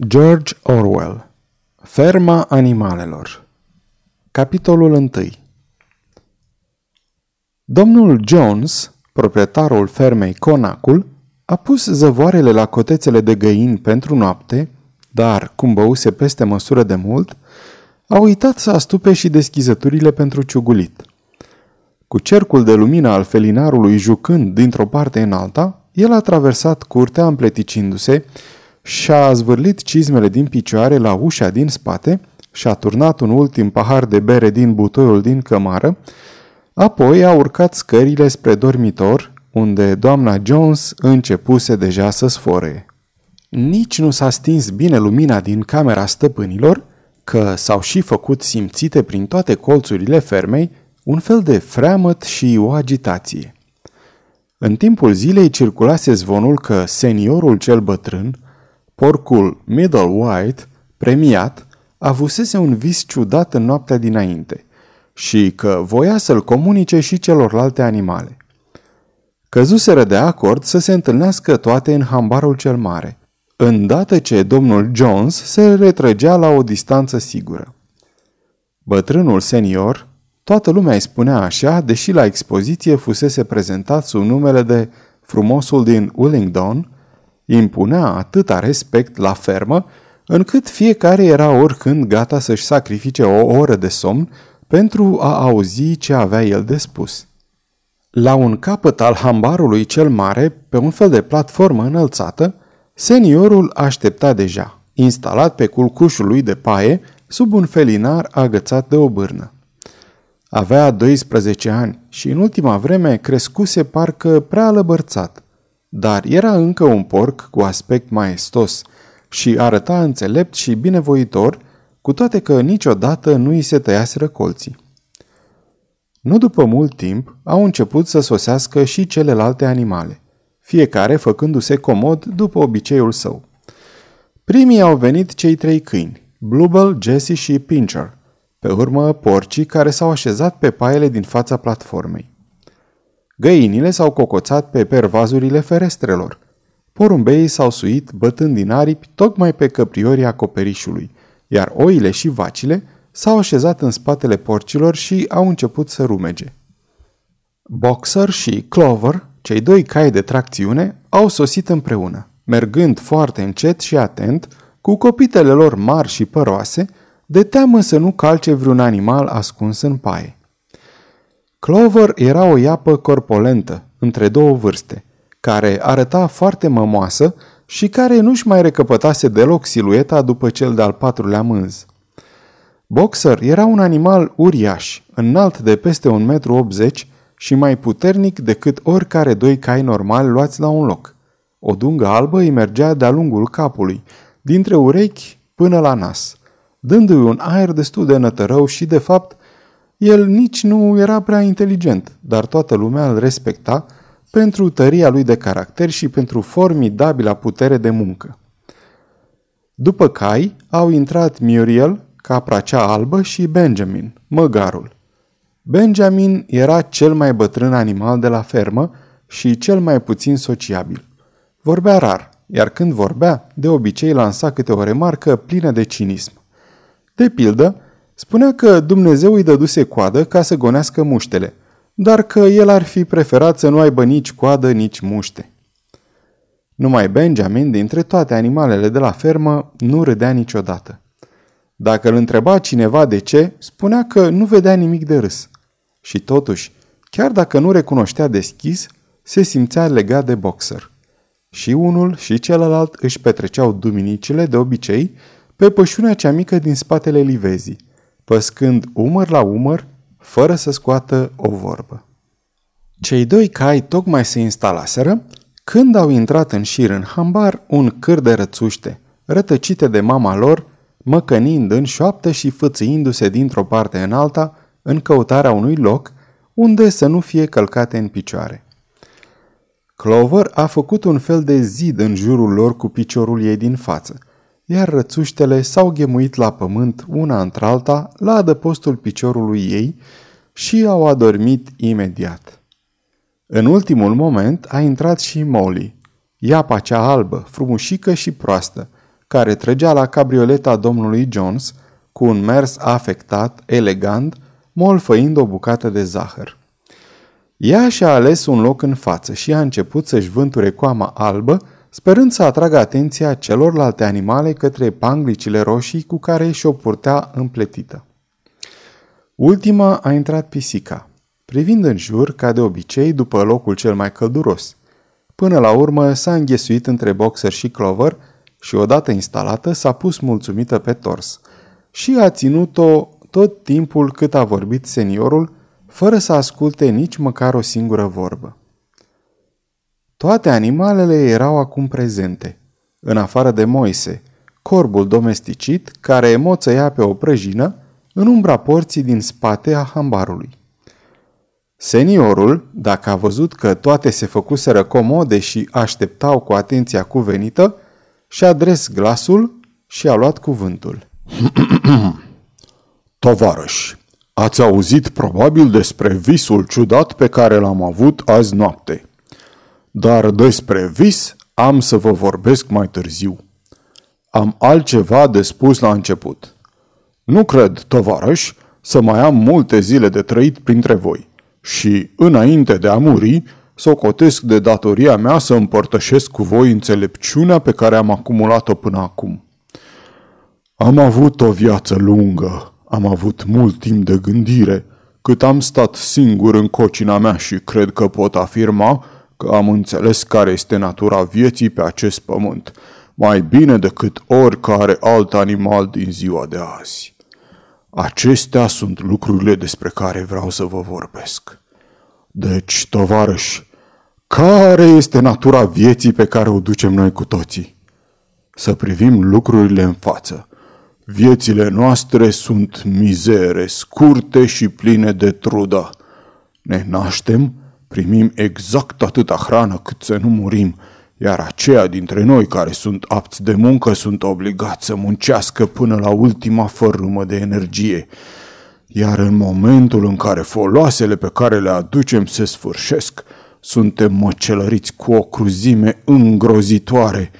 George Orwell Ferma animalelor Capitolul 1 Domnul Jones, proprietarul fermei Conacul, a pus zăvoarele la cotețele de găini pentru noapte, dar, cum băuse peste măsură de mult, a uitat să astupe și deschizăturile pentru ciugulit. Cu cercul de lumină al felinarului jucând dintr-o parte în alta, el a traversat curtea împleticindu-se și-a zvârlit cizmele din picioare la ușa din spate și-a turnat un ultim pahar de bere din butoiul din cămară, apoi a urcat scările spre dormitor, unde doamna Jones începuse deja să sfore. Nici nu s-a stins bine lumina din camera stăpânilor, că s-au și făcut simțite prin toate colțurile fermei un fel de freamăt și o agitație. În timpul zilei circulase zvonul că seniorul cel bătrân, Porcul Middle White, premiat, avusese un vis ciudat în noaptea dinainte și că voia să-l comunice și celorlalte animale. Căzuseră de acord să se întâlnească toate în hambarul cel mare, îndată ce domnul Jones se retrăgea la o distanță sigură. Bătrânul senior, toată lumea îi spunea așa, deși la expoziție fusese prezentat sub numele de frumosul din Willingdon, impunea atâta respect la fermă, încât fiecare era oricând gata să-și sacrifice o oră de somn pentru a auzi ce avea el de spus. La un capăt al hambarului cel mare, pe un fel de platformă înălțată, seniorul aștepta deja, instalat pe culcușul lui de paie, sub un felinar agățat de o bârnă. Avea 12 ani și în ultima vreme crescuse parcă prea lăbărțat dar era încă un porc cu aspect maestos și arăta înțelept și binevoitor, cu toate că niciodată nu îi se tăiaseră colții. Nu după mult timp, au început să sosească și celelalte animale, fiecare făcându-se comod după obiceiul său. Primii au venit cei trei câini, Bluebell, Jesse și Pincher, pe urmă porcii care s-au așezat pe paiele din fața platformei. Găinile s-au cocoțat pe pervazurile ferestrelor. Porumbeii s-au suit bătând din aripi tocmai pe căpriorii acoperișului, iar oile și vacile s-au așezat în spatele porcilor și au început să rumege. Boxer și Clover, cei doi cai de tracțiune, au sosit împreună, mergând foarte încet și atent, cu copitele lor mari și păroase, de teamă să nu calce vreun animal ascuns în paie. Clover era o iapă corpolentă, între două vârste, care arăta foarte mămoasă și care nu-și mai recăpătase deloc silueta după cel de-al patrulea mânz. Boxer era un animal uriaș, înalt de peste 1,80 m și mai puternic decât oricare doi cai normali luați la un loc. O dungă albă îi mergea de-a lungul capului, dintre urechi până la nas, dându-i un aer destul de nătărău și, de fapt, el nici nu era prea inteligent, dar toată lumea îl respecta pentru tăria lui de caracter și pentru formidabila putere de muncă. După cai au intrat Muriel, capra cea albă, și Benjamin, măgarul. Benjamin era cel mai bătrân animal de la fermă și cel mai puțin sociabil. Vorbea rar, iar când vorbea, de obicei lansa câte o remarcă plină de cinism. De pildă, Spunea că Dumnezeu îi dăduse coadă ca să gonească muștele, dar că el ar fi preferat să nu aibă nici coadă, nici muște. Numai Benjamin, dintre toate animalele de la fermă, nu râdea niciodată. Dacă îl întreba cineva de ce, spunea că nu vedea nimic de râs. Și totuși, chiar dacă nu recunoștea deschis, se simțea legat de boxer. Și unul și celălalt își petreceau duminicile de obicei pe pășunea cea mică din spatele livezii, păscând umăr la umăr, fără să scoată o vorbă. Cei doi cai tocmai se instalaseră când au intrat în șir în hambar un câr de rățuște, rătăcite de mama lor, măcănind în șoaptă și fățâindu-se dintr-o parte în alta, în căutarea unui loc unde să nu fie călcate în picioare. Clover a făcut un fel de zid în jurul lor cu piciorul ei din față – iar rățuștele s-au ghemuit la pământ una într-alta la adăpostul piciorului ei și au adormit imediat. În ultimul moment a intrat și Molly, iapa cea albă, frumușică și proastă, care trăgea la cabrioleta domnului Jones cu un mers afectat, elegant, molfăind o bucată de zahăr. Ea și-a ales un loc în față și a început să-și vânture coama albă, sperând să atragă atenția celorlalte animale către panglicile roșii cu care și-o purtea împletită. Ultima a intrat pisica, privind în jur, ca de obicei, după locul cel mai călduros. Până la urmă s-a înghesuit între boxer și clover și odată instalată s-a pus mulțumită pe tors și a ținut-o tot timpul cât a vorbit seniorul, fără să asculte nici măcar o singură vorbă. Toate animalele erau acum prezente, în afară de Moise, corbul domesticit care emoțăia pe o prăjină în umbra porții din spate a hambarului. Seniorul, dacă a văzut că toate se făcuseră comode și așteptau cu atenția cuvenită, și-a dres glasul și a luat cuvântul. Tovarăși, ați auzit probabil despre visul ciudat pe care l-am avut azi noapte. Dar despre vis am să vă vorbesc mai târziu. Am altceva de spus la început. Nu cred, tovarăși, să mai am multe zile de trăit printre voi și, înainte de a muri, socotesc de datoria mea să împărtășesc cu voi înțelepciunea pe care am acumulat-o până acum. Am avut o viață lungă, am avut mult timp de gândire, cât am stat singur în cocina mea și cred că pot afirma că am înțeles care este natura vieții pe acest pământ, mai bine decât oricare alt animal din ziua de azi. Acestea sunt lucrurile despre care vreau să vă vorbesc. Deci, tovarăși, care este natura vieții pe care o ducem noi cu toții? Să privim lucrurile în față. Viețile noastre sunt mizere, scurte și pline de trudă. Ne naștem, primim exact atâta hrană cât să nu murim, iar aceia dintre noi care sunt apți de muncă sunt obligați să muncească până la ultima fărâmă de energie. Iar în momentul în care foloasele pe care le aducem se sfârșesc, suntem măcelăriți cu o cruzime îngrozitoare.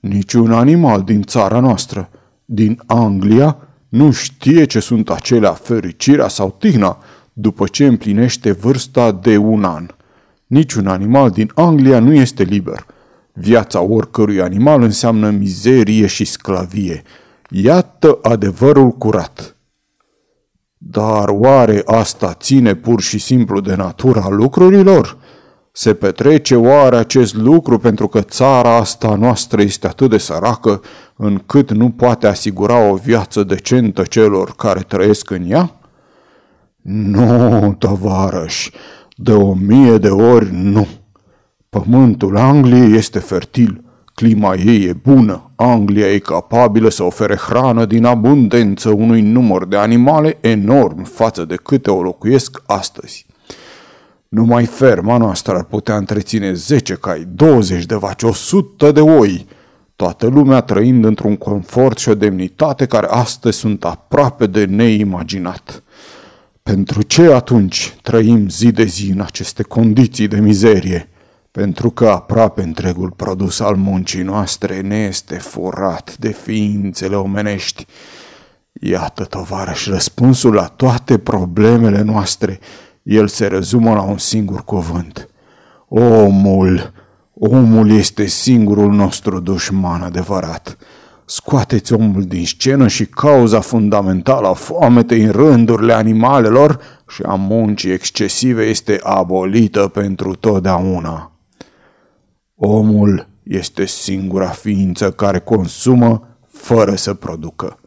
Niciun animal din țara noastră, din Anglia, nu știe ce sunt acelea fericirea sau tihna după ce împlinește vârsta de un an. Niciun animal din Anglia nu este liber. Viața oricărui animal înseamnă mizerie și sclavie. Iată adevărul curat. Dar oare asta ține pur și simplu de natura lucrurilor? Se petrece oare acest lucru pentru că țara asta noastră este atât de săracă încât nu poate asigura o viață decentă celor care trăiesc în ea? Nu, tovarăș, de o mie de ori nu. Pământul Angliei este fertil, clima ei e bună, Anglia e capabilă să ofere hrană din abundență unui număr de animale enorm față de câte o locuiesc astăzi. Numai ferma noastră ar putea întreține 10 cai, 20 de vaci, 100 de oi, toată lumea trăind într-un confort și o demnitate care astăzi sunt aproape de neimaginat. Pentru ce atunci trăim zi de zi în aceste condiții de mizerie? Pentru că aproape întregul produs al muncii noastre ne este furat de ființele omenești. Iată, tovarăș, răspunsul la toate problemele noastre – el se rezumă la un singur cuvânt. Omul, omul este singurul nostru dușman adevărat. Scoateți omul din scenă și cauza fundamentală a foametei în rândurile animalelor și a muncii excesive este abolită pentru totdeauna. Omul este singura ființă care consumă fără să producă.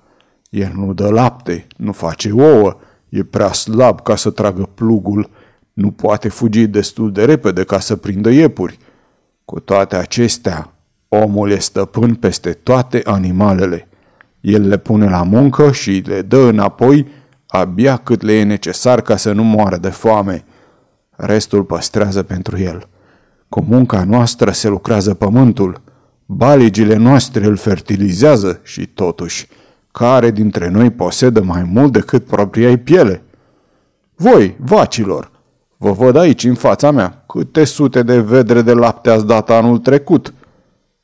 El nu dă lapte, nu face ouă, E prea slab ca să tragă plugul, nu poate fugi destul de repede ca să prindă iepuri. Cu toate acestea, omul e stăpân peste toate animalele. El le pune la muncă și le dă înapoi abia cât le e necesar ca să nu moară de foame. Restul păstrează pentru el. Cu munca noastră se lucrează pământul. Baligile noastre îl fertilizează și totuși – care dintre noi posedă mai mult decât propria piele? Voi, vacilor, vă văd aici în fața mea câte sute de vedre de lapte ați dat anul trecut.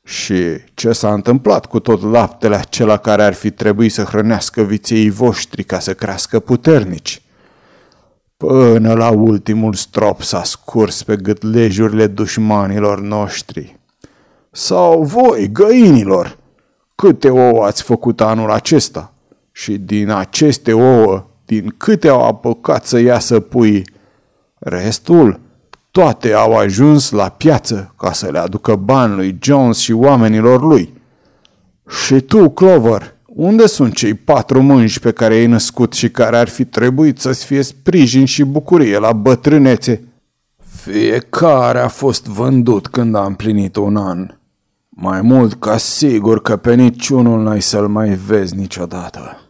Și ce s-a întâmplat cu tot laptele acela care ar fi trebuit să hrănească viței voștri ca să crească puternici? Până la ultimul strop s-a scurs pe gâtlejurile dușmanilor noștri. Sau voi, găinilor, câte ouă ați făcut anul acesta? Și din aceste ouă, din câte au apucat să iasă pui? Restul, toate au ajuns la piață ca să le aducă bani lui Jones și oamenilor lui. Și tu, Clover, unde sunt cei patru mânși pe care ai născut și care ar fi trebuit să-ți fie sprijin și bucurie la bătrânețe? Fiecare a fost vândut când a împlinit un an. Mai mult ca sigur că pe niciunul n-ai să-l mai vezi niciodată.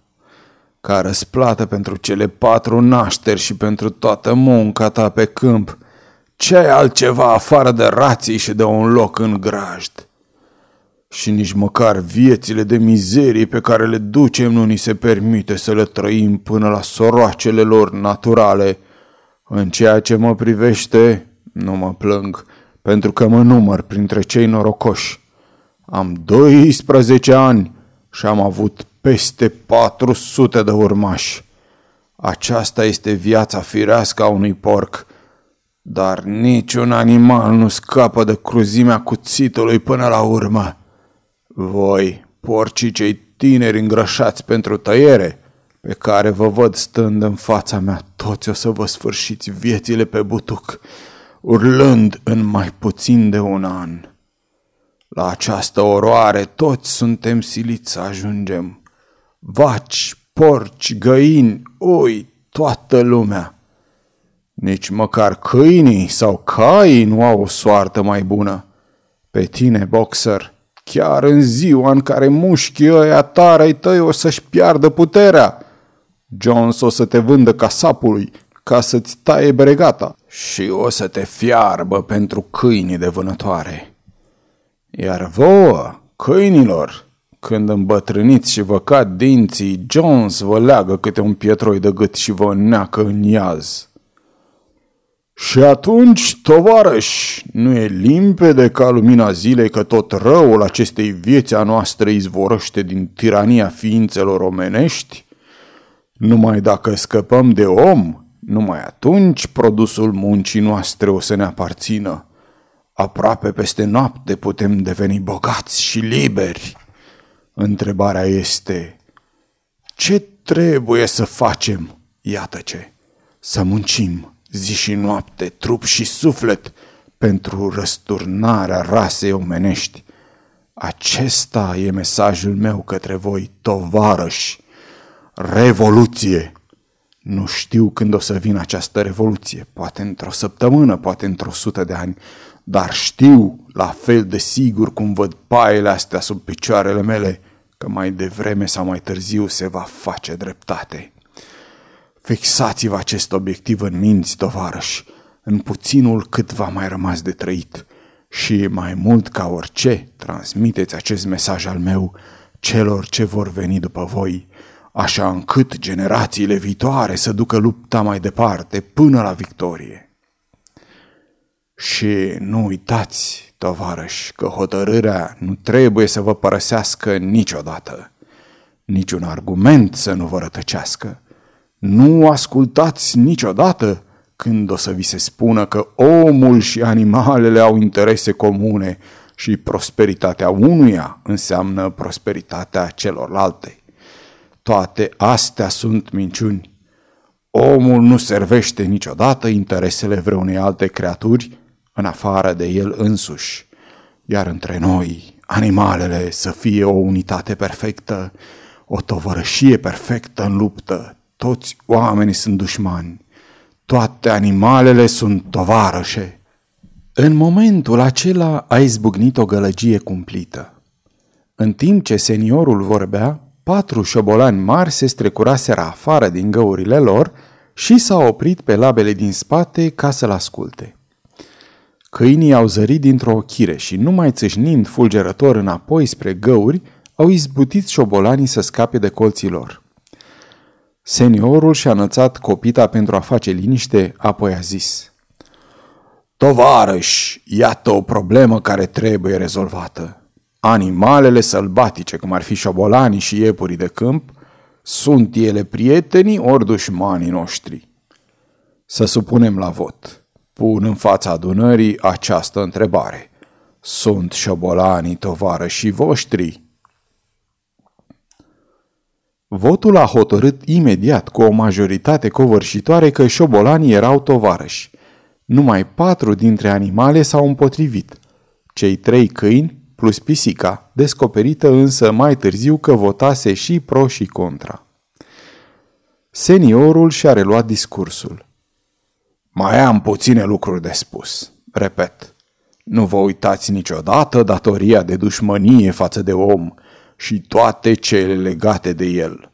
Ca răsplată pentru cele patru nașteri și pentru toată munca ta pe câmp, ce ai altceva afară de rații și de un loc în grajd? Și nici măcar viețile de mizerie pe care le ducem nu ni se permite să le trăim până la soroacele lor naturale. În ceea ce mă privește, nu mă plâng, pentru că mă număr printre cei norocoși. Am 12 ani și am avut peste 400 de urmași. Aceasta este viața firească a unui porc, dar niciun animal nu scapă de cruzimea cuțitului până la urmă. Voi, porcii cei tineri îngrășați pentru tăiere, pe care vă văd stând în fața mea, toți o să vă sfârșiți viețile pe butuc, urlând în mai puțin de un an. La această oroare toți suntem siliți să ajungem. Vaci, porci, găini, ui, toată lumea. Nici măcar câinii sau caii nu au o soartă mai bună. Pe tine, boxer, chiar în ziua în care mușchii ăia tare ai tăi o să-și piardă puterea. Jones o să te vândă ca sapului, ca să-ți taie bregata și o să te fiarbă pentru câinii de vânătoare. Iar vouă, câinilor, când îmbătrâniți și vă cad dinții, Jones vă leagă câte un pietroi de gât și vă neacă în iaz. Și atunci, tovarăși, nu e limpede ca lumina zilei că tot răul acestei vieți a noastră izvorăște din tirania ființelor omenești? Numai dacă scăpăm de om, numai atunci produsul muncii noastre o să ne aparțină. Aproape peste noapte putem deveni bogați și liberi. Întrebarea este, ce trebuie să facem? Iată ce, să muncim zi și noapte, trup și suflet, pentru răsturnarea rasei omenești. Acesta e mesajul meu către voi, tovarăși. Revoluție! Nu știu când o să vină această revoluție, poate într-o săptămână, poate într-o sută de ani, dar știu, la fel de sigur cum văd paiele astea sub picioarele mele, că mai devreme sau mai târziu se va face dreptate. Fixați-vă acest obiectiv în minți, tovarăși, în puținul cât va mai rămas de trăit și mai mult ca orice, transmiteți acest mesaj al meu celor ce vor veni după voi, așa încât generațiile viitoare să ducă lupta mai departe până la victorie. Și nu uitați, tovarăși, că hotărârea nu trebuie să vă părăsească niciodată. Niciun argument să nu vă rătăcească. Nu ascultați niciodată când o să vi se spună că omul și animalele au interese comune și prosperitatea unuia înseamnă prosperitatea celorlalte. Toate astea sunt minciuni. Omul nu servește niciodată interesele vreunei alte creaturi în afară de el însuși, iar între noi, animalele, să fie o unitate perfectă, o tovărășie perfectă în luptă, toți oamenii sunt dușmani, toate animalele sunt tovarășe. În momentul acela a izbucnit o gălăgie cumplită. În timp ce seniorul vorbea, patru șobolani mari se strecuraseră afară din găurile lor și s-au oprit pe labele din spate ca să-l asculte. Câinii au zărit dintr-o ochire și, numai țâșnind fulgerător înapoi spre găuri, au izbutit șobolanii să scape de colții lor. Seniorul și-a înălțat copita pentru a face liniște, apoi a zis Tovarăș, iată o problemă care trebuie rezolvată. Animalele sălbatice, cum ar fi șobolanii și iepurii de câmp, sunt ele prietenii ori dușmanii noștri? Să supunem la vot. Pun în fața adunării această întrebare. Sunt șobolanii tovarășii voștri? Votul a hotărât imediat cu o majoritate covârșitoare că șobolanii erau tovarăși. Numai patru dintre animale s-au împotrivit. Cei trei câini plus pisica, descoperită însă mai târziu că votase și pro și contra. Seniorul și-a reluat discursul. Mai am puține lucruri de spus. Repet, nu vă uitați niciodată datoria de dușmănie față de om și toate cele legate de el.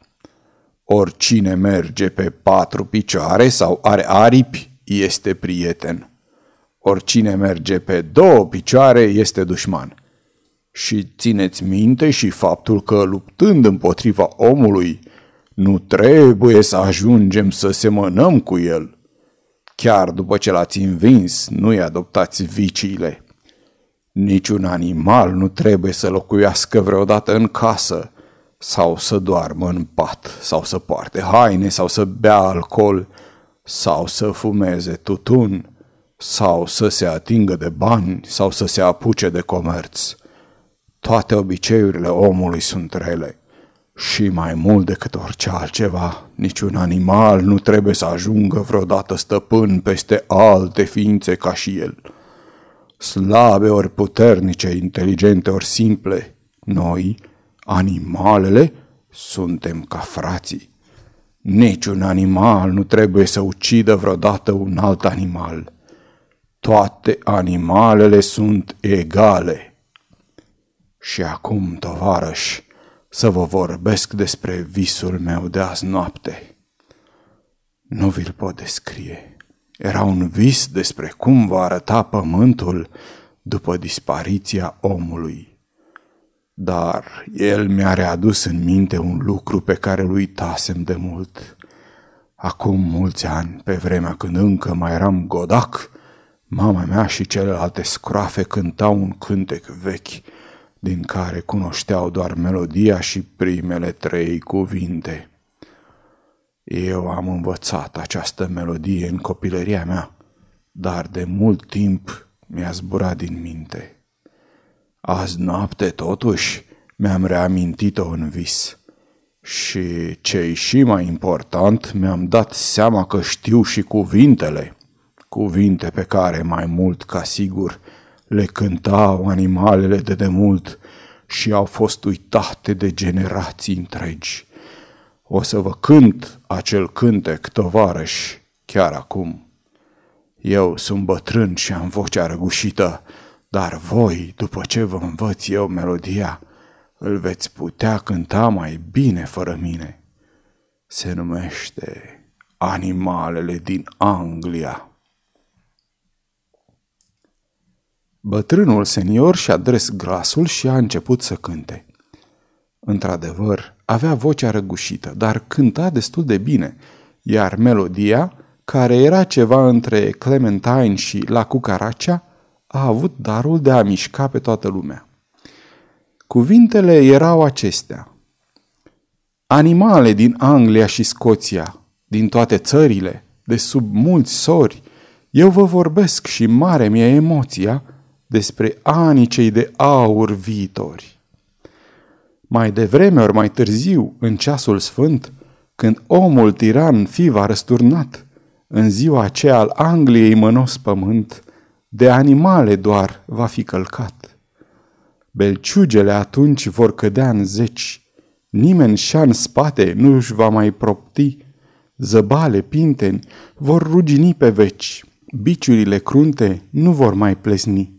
Oricine merge pe patru picioare sau are aripi, este prieten. Oricine merge pe două picioare, este dușman. Și țineți minte și faptul că luptând împotriva omului, nu trebuie să ajungem să semănăm cu el. Chiar după ce l-ați învins, nu-i adoptați viciile. Niciun animal nu trebuie să locuiască vreodată în casă, sau să doarmă în pat, sau să poarte haine, sau să bea alcool, sau să fumeze tutun, sau să se atingă de bani, sau să se apuce de comerț. Toate obiceiurile omului sunt rele. Și mai mult decât orice altceva, niciun animal nu trebuie să ajungă vreodată stăpân peste alte ființe ca și el. Slabe ori puternice, inteligente ori simple, noi, animalele, suntem ca frații. Niciun animal nu trebuie să ucidă vreodată un alt animal. Toate animalele sunt egale. Și acum, tovarăși, să vă vorbesc despre visul meu de azi noapte. Nu vi-l pot descrie. Era un vis despre cum va arăta pământul după dispariția omului. Dar el mi-a readus în minte un lucru pe care îl uitasem de mult. Acum mulți ani, pe vremea când încă mai eram godac, mama mea și celelalte scroafe cântau un cântec vechi – din care cunoșteau doar melodia și primele trei cuvinte. Eu am învățat această melodie în copilăria mea, dar de mult timp mi-a zburat din minte. Azi noapte, totuși, mi-am reamintit-o în vis. Și ce și mai important, mi-am dat seama că știu și cuvintele, cuvinte pe care mai mult ca sigur le cântau animalele de demult și au fost uitate de generații întregi. O să vă cânt acel cântec, tovarăși, chiar acum. Eu sunt bătrân și am vocea răgușită, dar voi, după ce vă învăț eu melodia, îl veți putea cânta mai bine fără mine. Se numește Animalele din Anglia. Bătrânul senior și-a dres glasul și a început să cânte. Într-adevăr, avea vocea răgușită, dar cânta destul de bine, iar melodia, care era ceva între Clementine și La Cucaracea, a avut darul de a mișca pe toată lumea. Cuvintele erau acestea. Animale din Anglia și Scoția, din toate țările, de sub mulți sori, eu vă vorbesc și mare mi-e emoția – despre anii cei de aur viitori. Mai devreme ori mai târziu, în ceasul sfânt, când omul tiran fi va răsturnat, în ziua aceea al Angliei mănos pământ, de animale doar va fi călcat. Belciugele atunci vor cădea în zeci, nimeni și în spate nu își va mai propti, zăbale, pinteni vor rugini pe veci, biciurile crunte nu vor mai plesni.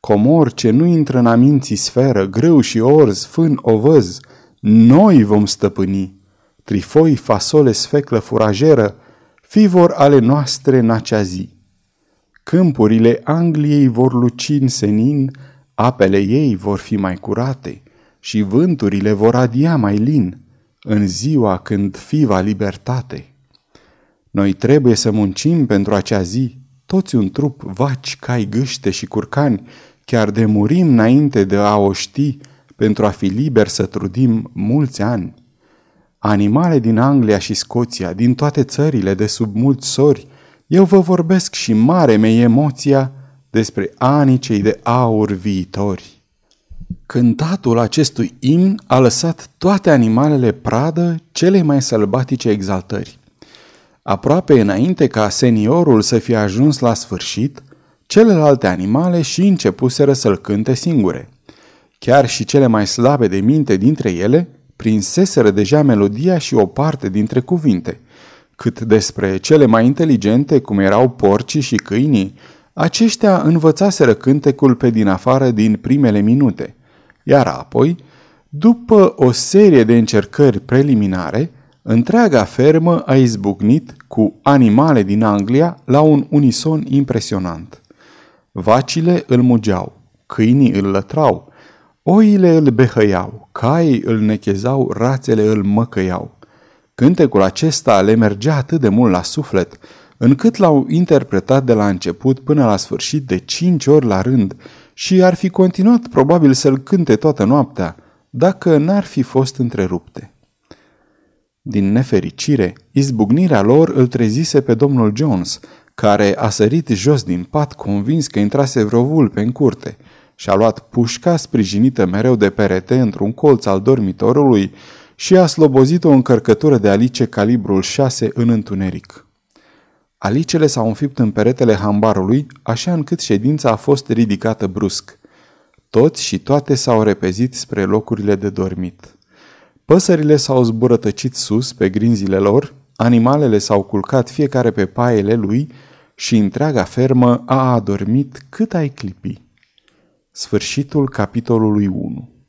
Comor ce nu intră în aminții sferă, greu și orz, fân, ovăz, noi vom stăpâni. Trifoi, fasole, sfeclă, furajeră, fi vor ale noastre în acea zi. Câmpurile Angliei vor luci în senin, apele ei vor fi mai curate și vânturile vor adia mai lin în ziua când fi va libertate. Noi trebuie să muncim pentru acea zi, toți un trup, vaci, cai, gâște și curcani, chiar de murim înainte de a o ști, pentru a fi liber să trudim mulți ani. Animale din Anglia și Scoția, din toate țările de sub mulți sori, eu vă vorbesc și mare mei emoția despre anii cei de aur viitori. Cântatul acestui imn a lăsat toate animalele pradă cele mai sălbatice exaltări. Aproape înainte ca seniorul să fie ajuns la sfârșit, celelalte animale și începuseră să-l cânte singure. Chiar și cele mai slabe de minte dintre ele prinseseră deja melodia și o parte dintre cuvinte. Cât despre cele mai inteligente, cum erau porcii și câinii, aceștia învățaseră cântecul pe din afară din primele minute. Iar apoi, după o serie de încercări preliminare, întreaga fermă a izbucnit cu animale din Anglia la un unison impresionant. Vacile îl mugeau, câinii îl lătrau, oile îl behăiau, caii îl nechezau, rațele îl măcăiau. Cântecul acesta le mergea atât de mult la suflet, încât l-au interpretat de la început până la sfârșit de cinci ori la rând și ar fi continuat probabil să-l cânte toată noaptea, dacă n-ar fi fost întrerupte. Din nefericire, izbucnirea lor îl trezise pe domnul Jones, care a sărit jos din pat convins că intrase vreo vulpe în curte și a luat pușca sprijinită mereu de perete într-un colț al dormitorului și a slobozit o încărcătură de alice calibrul 6 în întuneric. Alicele s-au înfipt în peretele hambarului, așa încât ședința a fost ridicată brusc. Toți și toate s-au repezit spre locurile de dormit. Păsările s-au zburătăcit sus pe grinzile lor, animalele s-au culcat fiecare pe paiele lui și întreaga fermă a adormit cât ai clipi. Sfârșitul capitolului 1